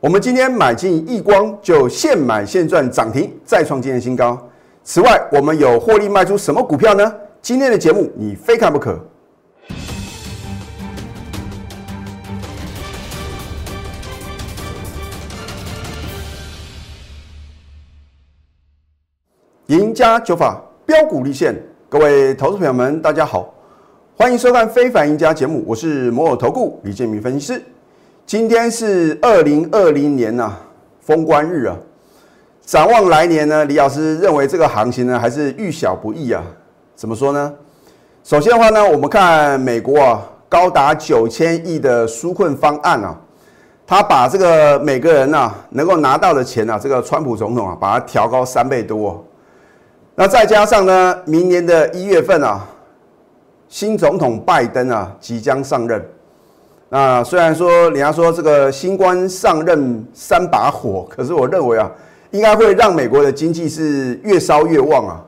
我们今天买进易光，就现买现赚，涨停再创今年新高。此外，我们有获利卖出什么股票呢？今天的节目你非看不可。赢家九法标股立现，各位投资朋友们，大家好，欢迎收看《非凡赢家》节目，我是摩尔投顾李建明分析师。今天是二零二零年呐，封关日啊。展望来年呢，李老师认为这个行情呢还是遇小不易啊。怎么说呢？首先的话呢，我们看美国啊，高达九千亿的纾困方案啊，他把这个每个人呐能够拿到的钱啊，这个川普总统啊，把它调高三倍多。那再加上呢，明年的一月份啊，新总统拜登啊即将上任。那虽然说人家说这个新官上任三把火，可是我认为啊，应该会让美国的经济是越烧越旺啊。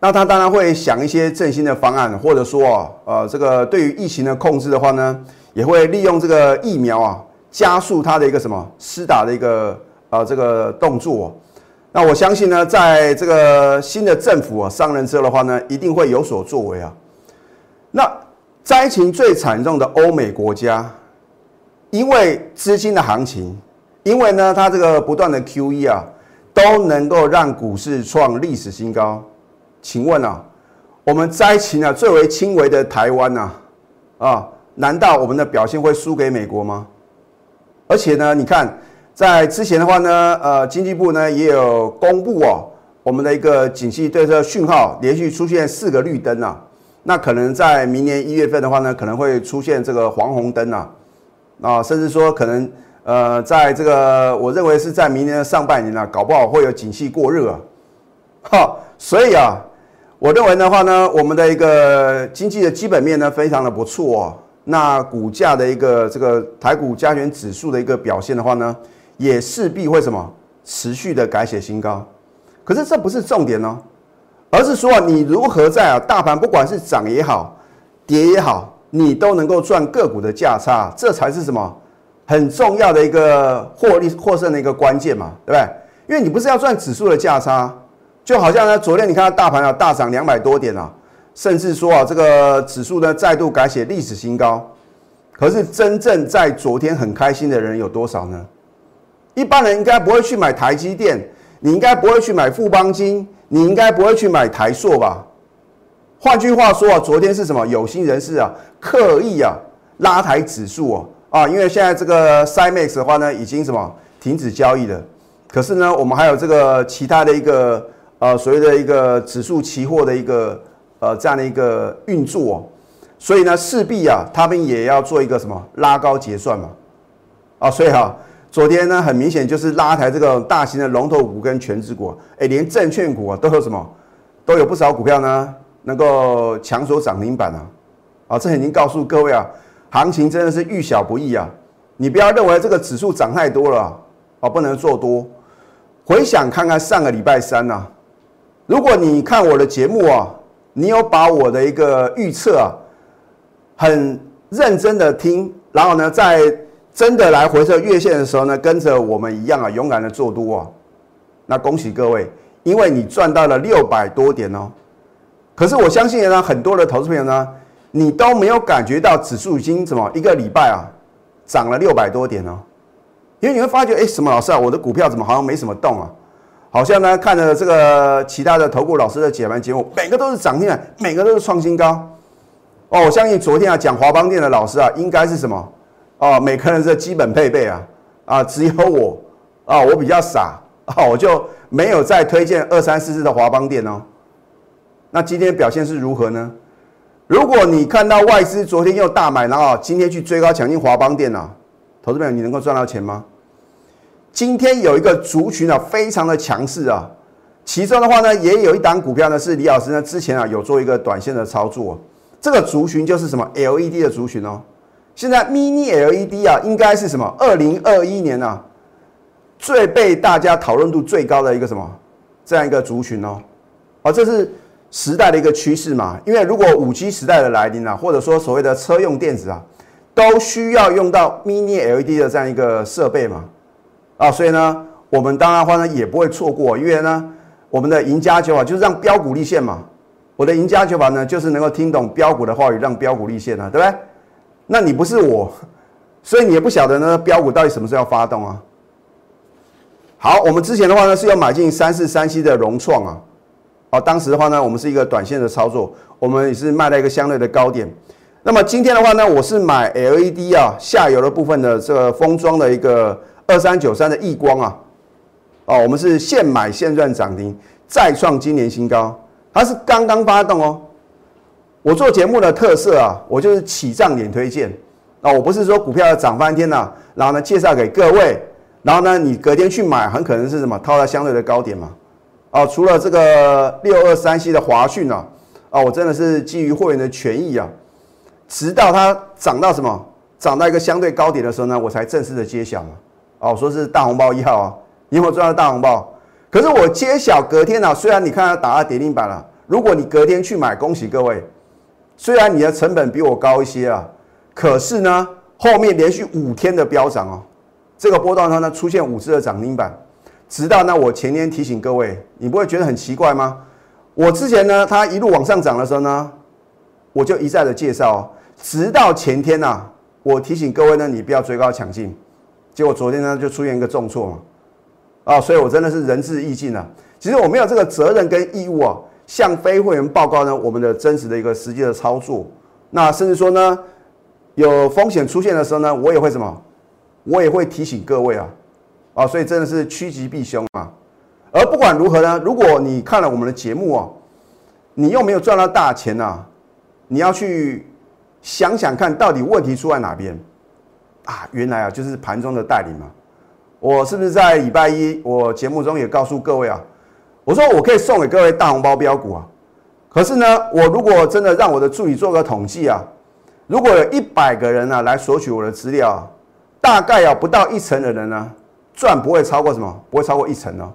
那他当然会想一些振兴的方案，或者说啊，呃，这个对于疫情的控制的话呢，也会利用这个疫苗啊，加速它的一个什么施打的一个呃这个动作。那我相信呢，在这个新的政府啊上任之后的话呢，一定会有所作为啊。灾情最惨重的欧美国家，因为资金的行情，因为呢它这个不断的 QE 啊，都能够让股市创历史新高。请问啊，我们灾情啊最为轻微的台湾呐，啊，难道我们的表现会输给美国吗？而且呢，你看。在之前的话呢，呃，经济部呢也有公布哦，我们的一个景气对策讯号连续出现四个绿灯啊，那可能在明年一月份的话呢，可能会出现这个黄红灯啊，啊，甚至说可能呃，在这个我认为是在明年的上半年啊，搞不好会有景气过热啊，哈，所以啊，我认为的话呢，我们的一个经济的基本面呢非常的不错哦，那股价的一个这个台股加权指数的一个表现的话呢。也势必会什么持续的改写新高，可是这不是重点哦，而是说你如何在啊大盘不管是涨也好，跌也好，你都能够赚个股的价差，这才是什么很重要的一个获利获胜的一个关键嘛，对不对？因为你不是要赚指数的价差，就好像呢昨天你看到大盘啊大涨两百多点啊，甚至说啊这个指数呢再度改写历史新高，可是真正在昨天很开心的人有多少呢？一般人应该不会去买台积电，你应该不会去买富邦金，你应该不会去买台硕吧？换句话说啊，昨天是什么有心人士啊，刻意啊拉抬指数哦啊，因为现在这个 Cymax 的话呢，已经什么停止交易了。可是呢，我们还有这个其他的一个呃所谓的一个指数期货的一个呃这样的一个运作，所以呢，势必啊，他们也要做一个什么拉高结算嘛啊，所以哈。昨天呢，很明显就是拉抬这个大型的龙头股跟全职股，哎，连证券股啊都有什么，都有不少股票呢，能够抢手涨停板啊！啊，这已经告诉各位啊，行情真的是遇小不易啊！你不要认为这个指数涨太多了啊，不能做多。回想看看上个礼拜三呐，如果你看我的节目啊，你有把我的一个预测啊，很认真的听，然后呢，在真的来回测月线的时候呢，跟着我们一样啊，勇敢的做多啊。那恭喜各位，因为你赚到了六百多点哦。可是我相信呢，很多的投资朋友呢，你都没有感觉到指数已经怎么一个礼拜啊，涨了六百多点哦。因为你会发觉，哎，什么老师啊，我的股票怎么好像没什么动啊？好像呢，看着这个其他的投顾老师的解盘节目，每个都是涨停板，每个都是创新高。哦，我相信昨天啊讲华邦店的老师啊，应该是什么？哦，每个人的基本配备啊，啊，只有我啊，我比较傻啊，我就没有再推荐二三四四的华邦店哦。那今天表现是如何呢？如果你看到外资昨天又大买，然后今天去追高抢进华邦店啊，投资朋友你能够赚到钱吗？今天有一个族群啊，非常的强势啊，其中的话呢，也有一档股票呢，是李老师呢之前啊有做一个短线的操作，这个族群就是什么 LED 的族群哦。现在 Mini LED 啊，应该是什么？二零二一年啊，最被大家讨论度最高的一个什么这样一个族群哦，啊，这是时代的一个趋势嘛。因为如果五 G 时代的来临啊，或者说所谓的车用电子啊，都需要用到 Mini LED 的这样一个设备嘛。啊，所以呢，我们当然话呢也不会错过，因为呢，我们的赢家九法就是让标股立现嘛。我的赢家九法呢，就是能够听懂标股的话语，让标股立现啊，对不对？那你不是我，所以你也不晓得呢，标股到底什么时候要发动啊？好，我们之前的话呢是要买进三四三七的融创啊，哦，当时的话呢，我们是一个短线的操作，我们也是卖了一个相对的高点。那么今天的话呢，我是买 LED 啊下游的部分的这个封装的一个二三九三的亿光啊，哦，我们是现买现赚涨停，再创今年新高，它是刚刚发动哦。我做节目的特色啊，我就是起涨点推荐啊，我不是说股票要涨翻天了，然后呢介绍给各位，然后呢你隔天去买，很可能是什么套在相对的高点嘛。哦，除了这个六二三 C 的华讯啊，啊，我真的是基于会员的权益啊，直到它涨到什么，涨到一个相对高点的时候呢，我才正式的揭晓嘛。哦，说是大红包一号啊，你有没有赚到大红包？可是我揭晓隔天呢，虽然你看它打到跌停板了，如果你隔天去买，恭喜各位。虽然你的成本比我高一些啊，可是呢，后面连续五天的飙涨哦，这个波段上呢出现五次的涨停板，直到呢我前天提醒各位，你不会觉得很奇怪吗？我之前呢，它一路往上涨的时候呢，我就一再的介绍，直到前天呐，我提醒各位呢，你不要追高抢进，结果昨天呢就出现一个重挫嘛，啊，所以我真的是仁至义尽了。其实我没有这个责任跟义务啊。向非会员报告呢，我们的真实的一个实际的操作，那甚至说呢，有风险出现的时候呢，我也会什么，我也会提醒各位啊，啊，所以真的是趋吉避凶啊。而不管如何呢，如果你看了我们的节目啊，你又没有赚到大钱呐，你要去想想看到底问题出在哪边啊？原来啊，就是盘中的代理嘛。我是不是在礼拜一我节目中也告诉各位啊？我说我可以送给各位大红包标股啊，可是呢，我如果真的让我的助理做个统计啊，如果有一百个人呢来索取我的资料，大概啊不到一成的人呢赚不会超过什么？不会超过一成哦。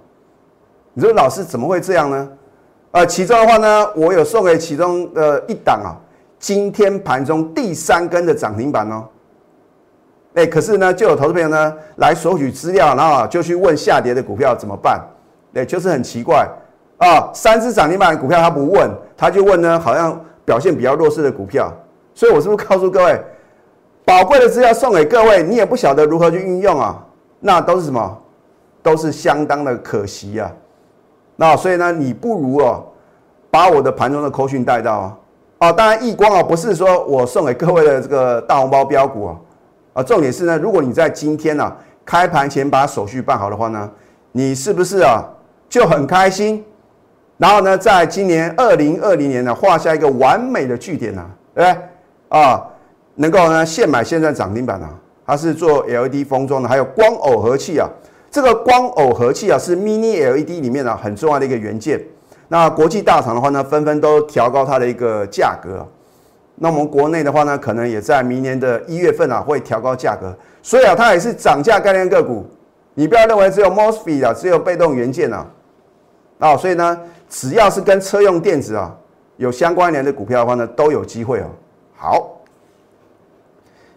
你说老师怎么会这样呢？呃，其中的话呢，我有送给其中的一档啊，今天盘中第三根的涨停板哦。哎，可是呢，就有投资朋友呢来索取资料，然后就去问下跌的股票怎么办？对，就是很奇怪啊！三只涨停板的股票他不问，他就问呢，好像表现比较弱势的股票。所以我是不是告诉各位，宝贵的资料送给各位，你也不晓得如何去运用啊？那都是什么？都是相当的可惜啊！那所以呢，你不如哦，把我的盘中的扣讯带到啊！啊，当然易光啊，不是说我送给各位的这个大红包标股啊！啊，重点是呢，如果你在今天呢开盘前把手续办好的话呢，你是不是啊？就很开心，然后呢，在今年二零二零年呢，画下一个完美的句点呢，对不对？啊，能够呢现买现赚涨停板啊，它是做 LED 封装的，还有光耦合器啊，这个光耦合器啊是 Mini LED 里面呢很重要的一个元件。那国际大厂的话呢，纷纷都调高它的一个价格。那我们国内的话呢，可能也在明年的一月份啊会调高价格，所以啊，它也是涨价概念个股。你不要认为只有 Mosfet 啊，只有被动元件啊。啊，所以呢，只要是跟车用电子啊有相关联的股票的话呢，都有机会哦。好，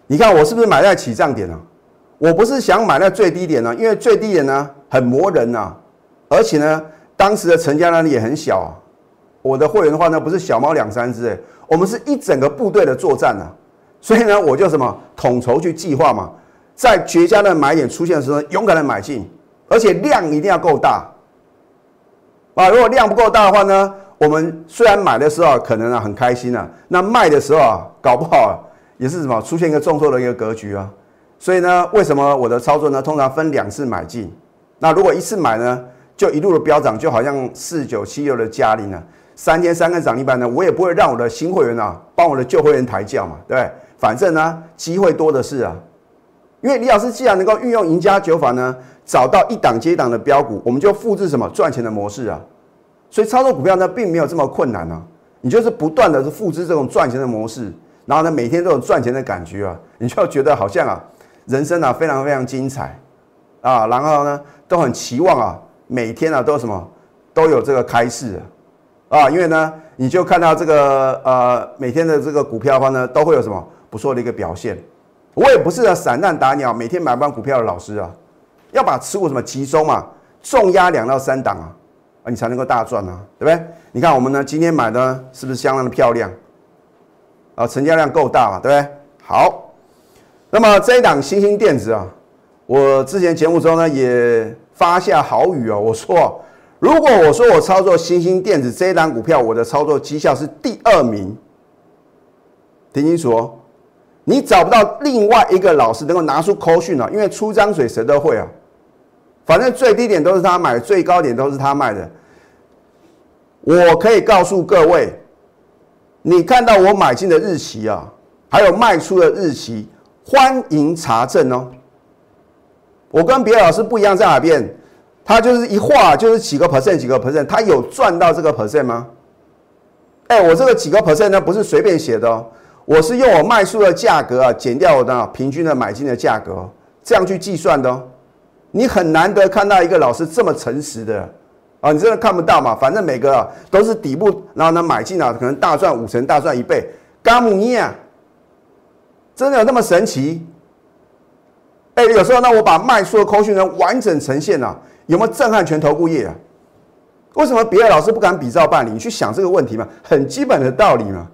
你看我是不是买在起涨点呢？我不是想买在最低点呢，因为最低点呢很磨人呐，而且呢，当时的成交量也很小啊。我的会员的话呢，不是小猫两三只哎，我们是一整个部队的作战啊。所以呢，我就什么统筹去计划嘛，在绝佳的买点出现的时候，勇敢的买进，而且量一定要够大。啊，如果量不够大的话呢，我们虽然买的时候可能啊很开心啊，那卖的时候啊，搞不好也是什么出现一个重挫的一个格局啊。所以呢，为什么我的操作呢，通常分两次买进？那如果一次买呢，就一路的飙涨，就好像四九七六的嘉陵呢，三天三个涨停板呢，我也不会让我的新会员啊帮我的旧会员抬轿嘛，对不对？反正呢，机会多的是啊。因为李老师既然能够运用赢家九法呢。找到一档接一档的标股，我们就复制什么赚钱的模式啊？所以操作股票呢，并没有这么困难啊。你就是不断的是复制这种赚钱的模式，然后呢，每天都有赚钱的感觉啊，你就觉得好像啊，人生啊非常非常精彩啊，然后呢，都很期望啊，每天啊都有什么都有这个开市啊，因为呢，你就看到这个呃每天的这个股票的话呢，都会有什么不错的一个表现。我也不是散弹打鸟，每天买班股票的老师啊。要把持股什么集中嘛，重压两到三档啊，啊，你才能够大赚啊，对不对？你看我们呢，今天买的是不是相当的漂亮？啊，成交量够大嘛，对不对？好，那么这一档新兴电子啊，我之前节目中呢也发下豪语啊，我说，如果我说我操作新兴电子这一档股票，我的操作绩效是第二名，听清楚哦。你找不到另外一个老师能够拿出口讯啊，因为出张嘴谁都会啊。反正最低点都是他买，最高点都是他卖的。我可以告诉各位，你看到我买进的日期啊，还有卖出的日期，欢迎查证哦。我跟别的老师不一样在哪边？他就是一画就是几个 percent 几个 percent，他有赚到这个 percent 吗？哎，我这个几个 percent 呢，不是随便写的哦。我是用我卖出的价格啊，减掉我的平均的买进的价格，这样去计算的哦。你很难得看到一个老师这么诚实的啊，你真的看不到嘛？反正每个都是底部，然后呢买进啊，可能大赚五成，大赚一倍。嘎姆尼啊，真的有那么神奇？哎，有时候呢，我把卖出的扣讯呢完整呈现啊，有没有震撼全投顾业啊？为什么别的老师不敢比照办理？你去想这个问题嘛，很基本的道理嘛。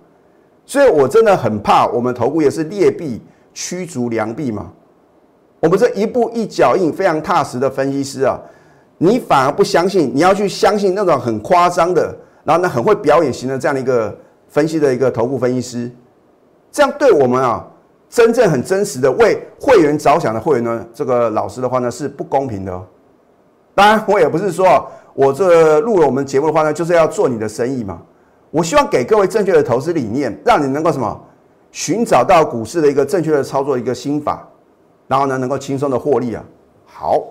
所以我真的很怕，我们投顾业是劣币驱逐良币嘛。我们这一步一脚印、非常踏实的分析师啊，你反而不相信，你要去相信那种很夸张的，然后呢很会表演型的这样的一个分析的一个投顾分析师，这样对我们啊真正很真实的为会员着想的会员呢，这个老师的话呢是不公平的。当然，我也不是说我这录了我们节目的话呢，就是要做你的生意嘛。我希望给各位正确的投资理念，让你能够什么寻找到股市的一个正确的操作一个心法，然后呢能够轻松的获利啊。好，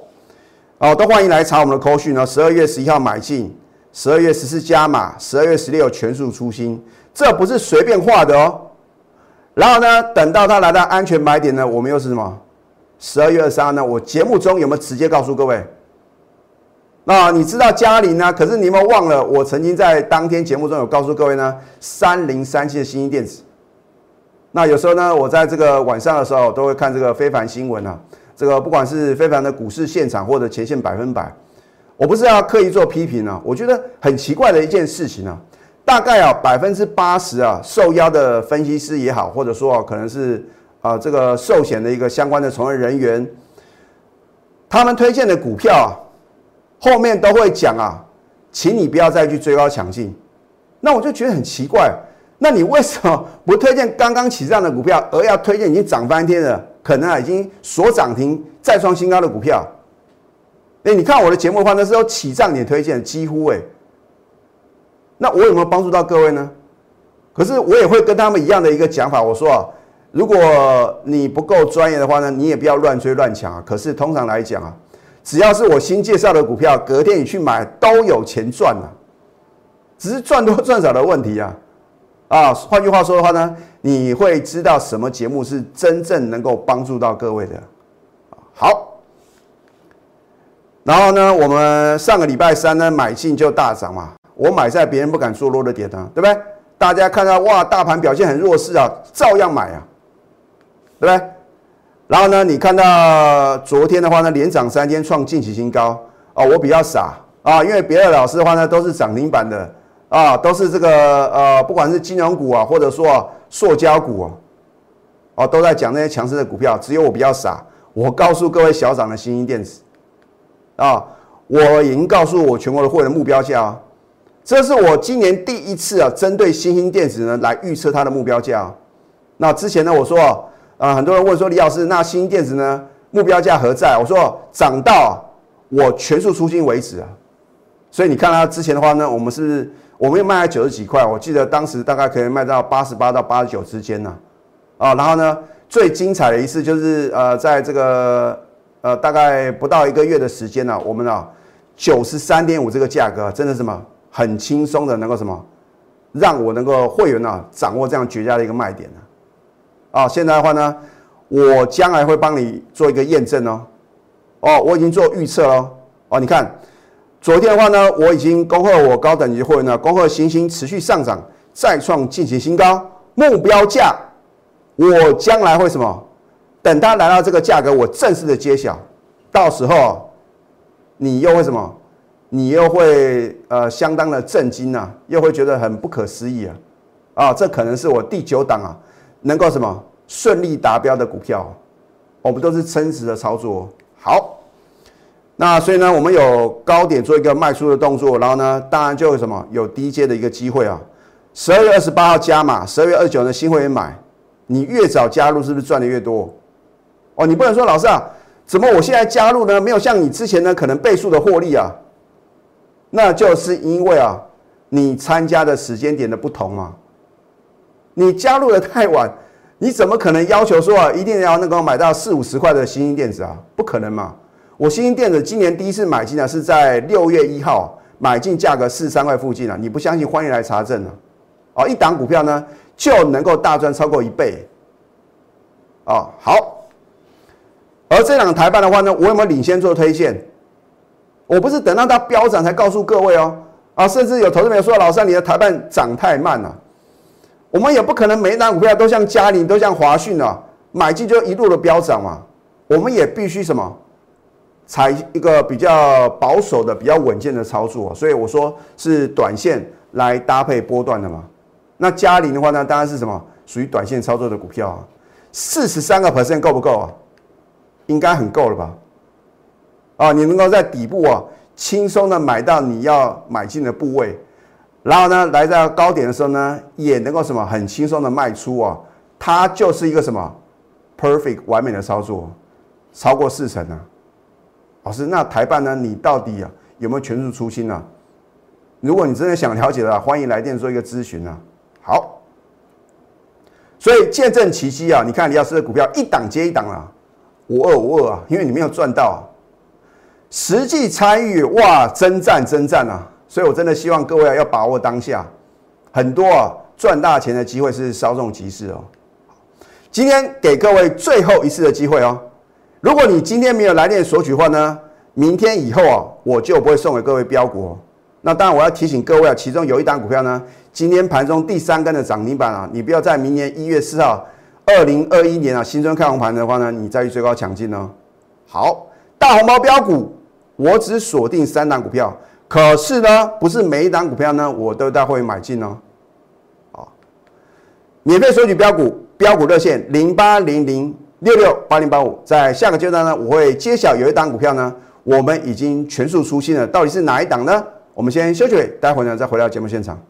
哦，都欢迎来查我们的扣讯呢。十二月十一号买进，十二月十四加码，十二月十六全数出新，这不是随便画的哦。然后呢，等到它来到安全买点呢，我们又是什么？十二月二十三呢？我节目中有没有直接告诉各位？那你知道嘉玲呢？可是你有没有忘了？我曾经在当天节目中有告诉各位呢，三零三七的新兴电子。那有时候呢，我在这个晚上的时候都会看这个非凡新闻啊。这个不管是非凡的股市现场或者前线百分百，我不是要刻意做批评啊。我觉得很奇怪的一件事情啊，大概啊百分之八十啊受邀的分析师也好，或者说可能是啊这个寿险的一个相关的从业人员，他们推荐的股票啊。后面都会讲啊，请你不要再去追高抢进。那我就觉得很奇怪，那你为什么不推荐刚刚起涨的股票，而要推荐已经涨翻天了，可能啊已经锁涨停、再创新高的股票？哎，你看我的节目的话，那时候起涨点推荐几乎哎，那我有没有帮助到各位呢？可是我也会跟他们一样的一个讲法，我说啊，如果你不够专业的话呢，你也不要乱追乱抢啊。可是通常来讲啊。只要是我新介绍的股票，隔天你去买都有钱赚啊，只是赚多赚少的问题啊。啊，换句话说的话呢，你会知道什么节目是真正能够帮助到各位的。好，然后呢，我们上个礼拜三呢买进就大涨嘛，我买在别人不敢做弱的点呢，对不对？大家看到哇，大盘表现很弱势啊，照样买啊，对不对？然后呢，你看到昨天的话呢，连涨三天创近期新高啊！我比较傻啊，因为别的老师的话呢都是涨停板的啊，都是这个呃，不管是金融股啊，或者说塑胶股啊，哦，都在讲那些强势的股票。只有我比较傻，我告诉各位小涨的新兴电子啊，我已经告诉我全国的会员目标价啊，这是我今年第一次啊，针对新兴电子呢来预测它的目标价。那之前呢，我说。啊，很多人问说李老师，那新电子呢？目标价何在？我说涨到我全数出金为止啊。所以你看它之前的话呢，我们是我们又卖了九十几块，我记得当时大概可以卖到八十八到八十九之间呢。啊，然后呢，最精彩的一次就是呃，在这个呃大概不到一个月的时间呢，我们啊九十三点五这个价格，真的什么很轻松的能够什么，让我能够会员呢掌握这样绝佳的一个卖点呢。啊，现在的话呢，我将来会帮你做一个验证哦。哦，我已经做预测了。哦，你看，昨天的话呢，我已经恭贺我高等级会员呢，恭贺星星持续上涨，再创近期新高。目标价，我将来会什么？等它来到这个价格，我正式的揭晓。到时候你又会什么？你又会呃相当的震惊啊，又会觉得很不可思议啊！啊，这可能是我第九档啊，能够什么顺利达标的股票，我们都是真实的操作。好，那所以呢，我们有高点做一个卖出的动作，然后呢，当然就有什么有低阶的一个机会啊。十二月二十八号加码，十二月二十九呢新会员买，你越早加入是不是赚的越多？哦，你不能说老师啊，怎么我现在加入呢？没有像你之前呢可能倍数的获利啊？那就是因为啊，你参加的时间点的不同嘛。你加入的太晚，你怎么可能要求说啊，一定要那个买到四五十块的新兴电子啊？不可能嘛！我新兴电子今年第一次买进呢，是在六月一号买进，价格四三块附近啊。你不相信，欢迎来查证啊！哦，一档股票呢就能够大赚超过一倍。哦，好。而这两台办的话呢，我有没有领先做推荐？我不是等到它飙涨才告诉各位哦，啊，甚至有投资朋友说，老三你的台办涨太慢了，我们也不可能每一单股票都像嘉麟、都像华讯啊，买进就一路的飙涨嘛，我们也必须什么，采一个比较保守的、比较稳健的操作，所以我说是短线来搭配波段的嘛。那嘉麟的话呢，当然是什么属于短线操作的股票啊，四十三个 percent 够不够啊？应该很够了吧？啊，你能够在底部啊轻松的买到你要买进的部位，然后呢来到高点的时候呢也能够什么很轻松的卖出啊，它就是一个什么 perfect 完美的操作，超过四成啊。老师，那台办呢？你到底啊有没有全数出清呢？如果你真的想了解的话，欢迎来电做一个咨询啊。好，所以见证奇迹啊！你看李老师的股票一档接一档啊，五二五二啊，因为你没有赚到。实际参与哇，真战真战啊！所以我真的希望各位啊要把握当下，很多啊赚大钱的机会是稍纵即逝哦。今天给各位最后一次的机会哦，如果你今天没有来电索取的话呢，明天以后啊我就不会送给各位标股。那当然我要提醒各位啊，其中有一档股票呢，今天盘中第三根的涨停板啊，你不要在明年一月四号，二零二一年啊新春开红盘的话呢，你再去追高抢进哦。好，大红包标股。我只锁定三档股票，可是呢，不是每一档股票呢，我都带会买进哦。好，免费索取标股，标股热线零八零零六六八零八五，在下个阶段呢，我会揭晓有一档股票呢，我们已经全数出清了，到底是哪一档呢？我们先休息，待会呢再回到节目现场。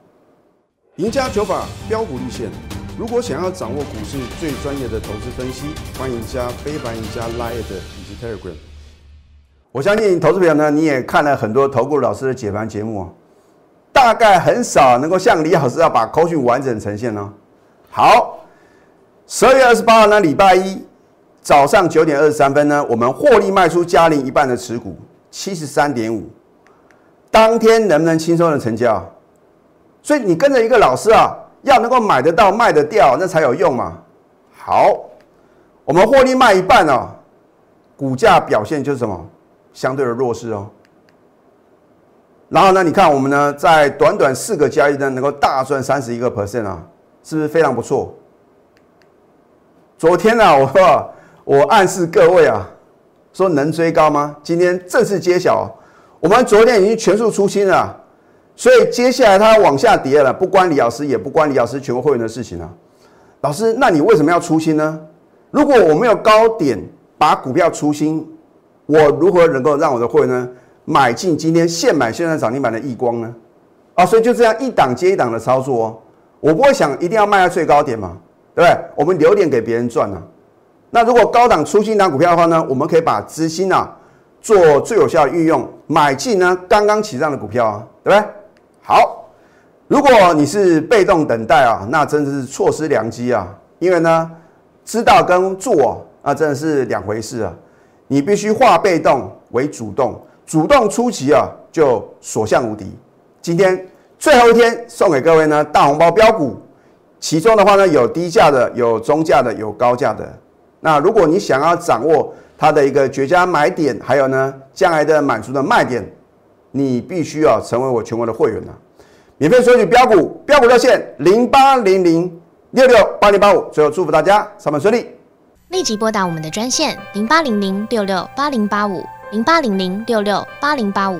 赢家九法标股立线，如果想要掌握股市最专业的投资分析，欢迎加非凡、赢家 Line 以及 Telegram。我相信投资朋友呢，你也看了很多投顾老师的解盘节目啊，大概很少能够像李老师要把口讯完整呈现呢。好，十二月二十八号呢，礼拜一早上九点二十三分呢，我们获利卖出嘉陵一半的持股七十三点五，当天能不能轻松的成交？所以你跟着一个老师啊，要能够买得到卖得掉，那才有用嘛。好，我们获利卖一半哦，股价表现就是什么？相对的弱势哦，然后呢，你看我们呢，在短短四个交易日能够大赚三十一个 percent 啊，是不是非常不错？昨天呢，我说我暗示各位啊，说能追高吗？今天正式揭晓，我们昨天已经全数出清了，所以接下来它往下跌了，不关李老师，也不关李老师全国会员的事情啊。老师，那你为什么要出清呢？如果我没有高点把股票出清？我如何能够让我的会员呢买进今天现买现在涨停板的易光呢？啊，所以就这样一档接一档的操作哦。我不会想一定要卖在最高点嘛，对不对？我们留点给别人赚啊。那如果高档出新档股票的话呢，我们可以把资金啊做最有效的运用，买进呢刚刚起涨的股票啊，对不对？好，如果你是被动等待啊，那真的是错失良机啊。因为呢，知道跟做啊，真的是两回事啊。你必须化被动为主动，主动出击啊，就所向无敌。今天最后一天送给各位呢大红包标股，其中的话呢有低价的，有中价的，有高价的。那如果你想要掌握它的一个绝佳买点，还有呢将来的满足的卖点，你必须要成为我全国的会员啊。免费索取标股，标股热线零八零零六六八零八五。最后祝福大家上班顺利。立即拨打我们的专线零八零零六六八零八五零八零零六六八零八五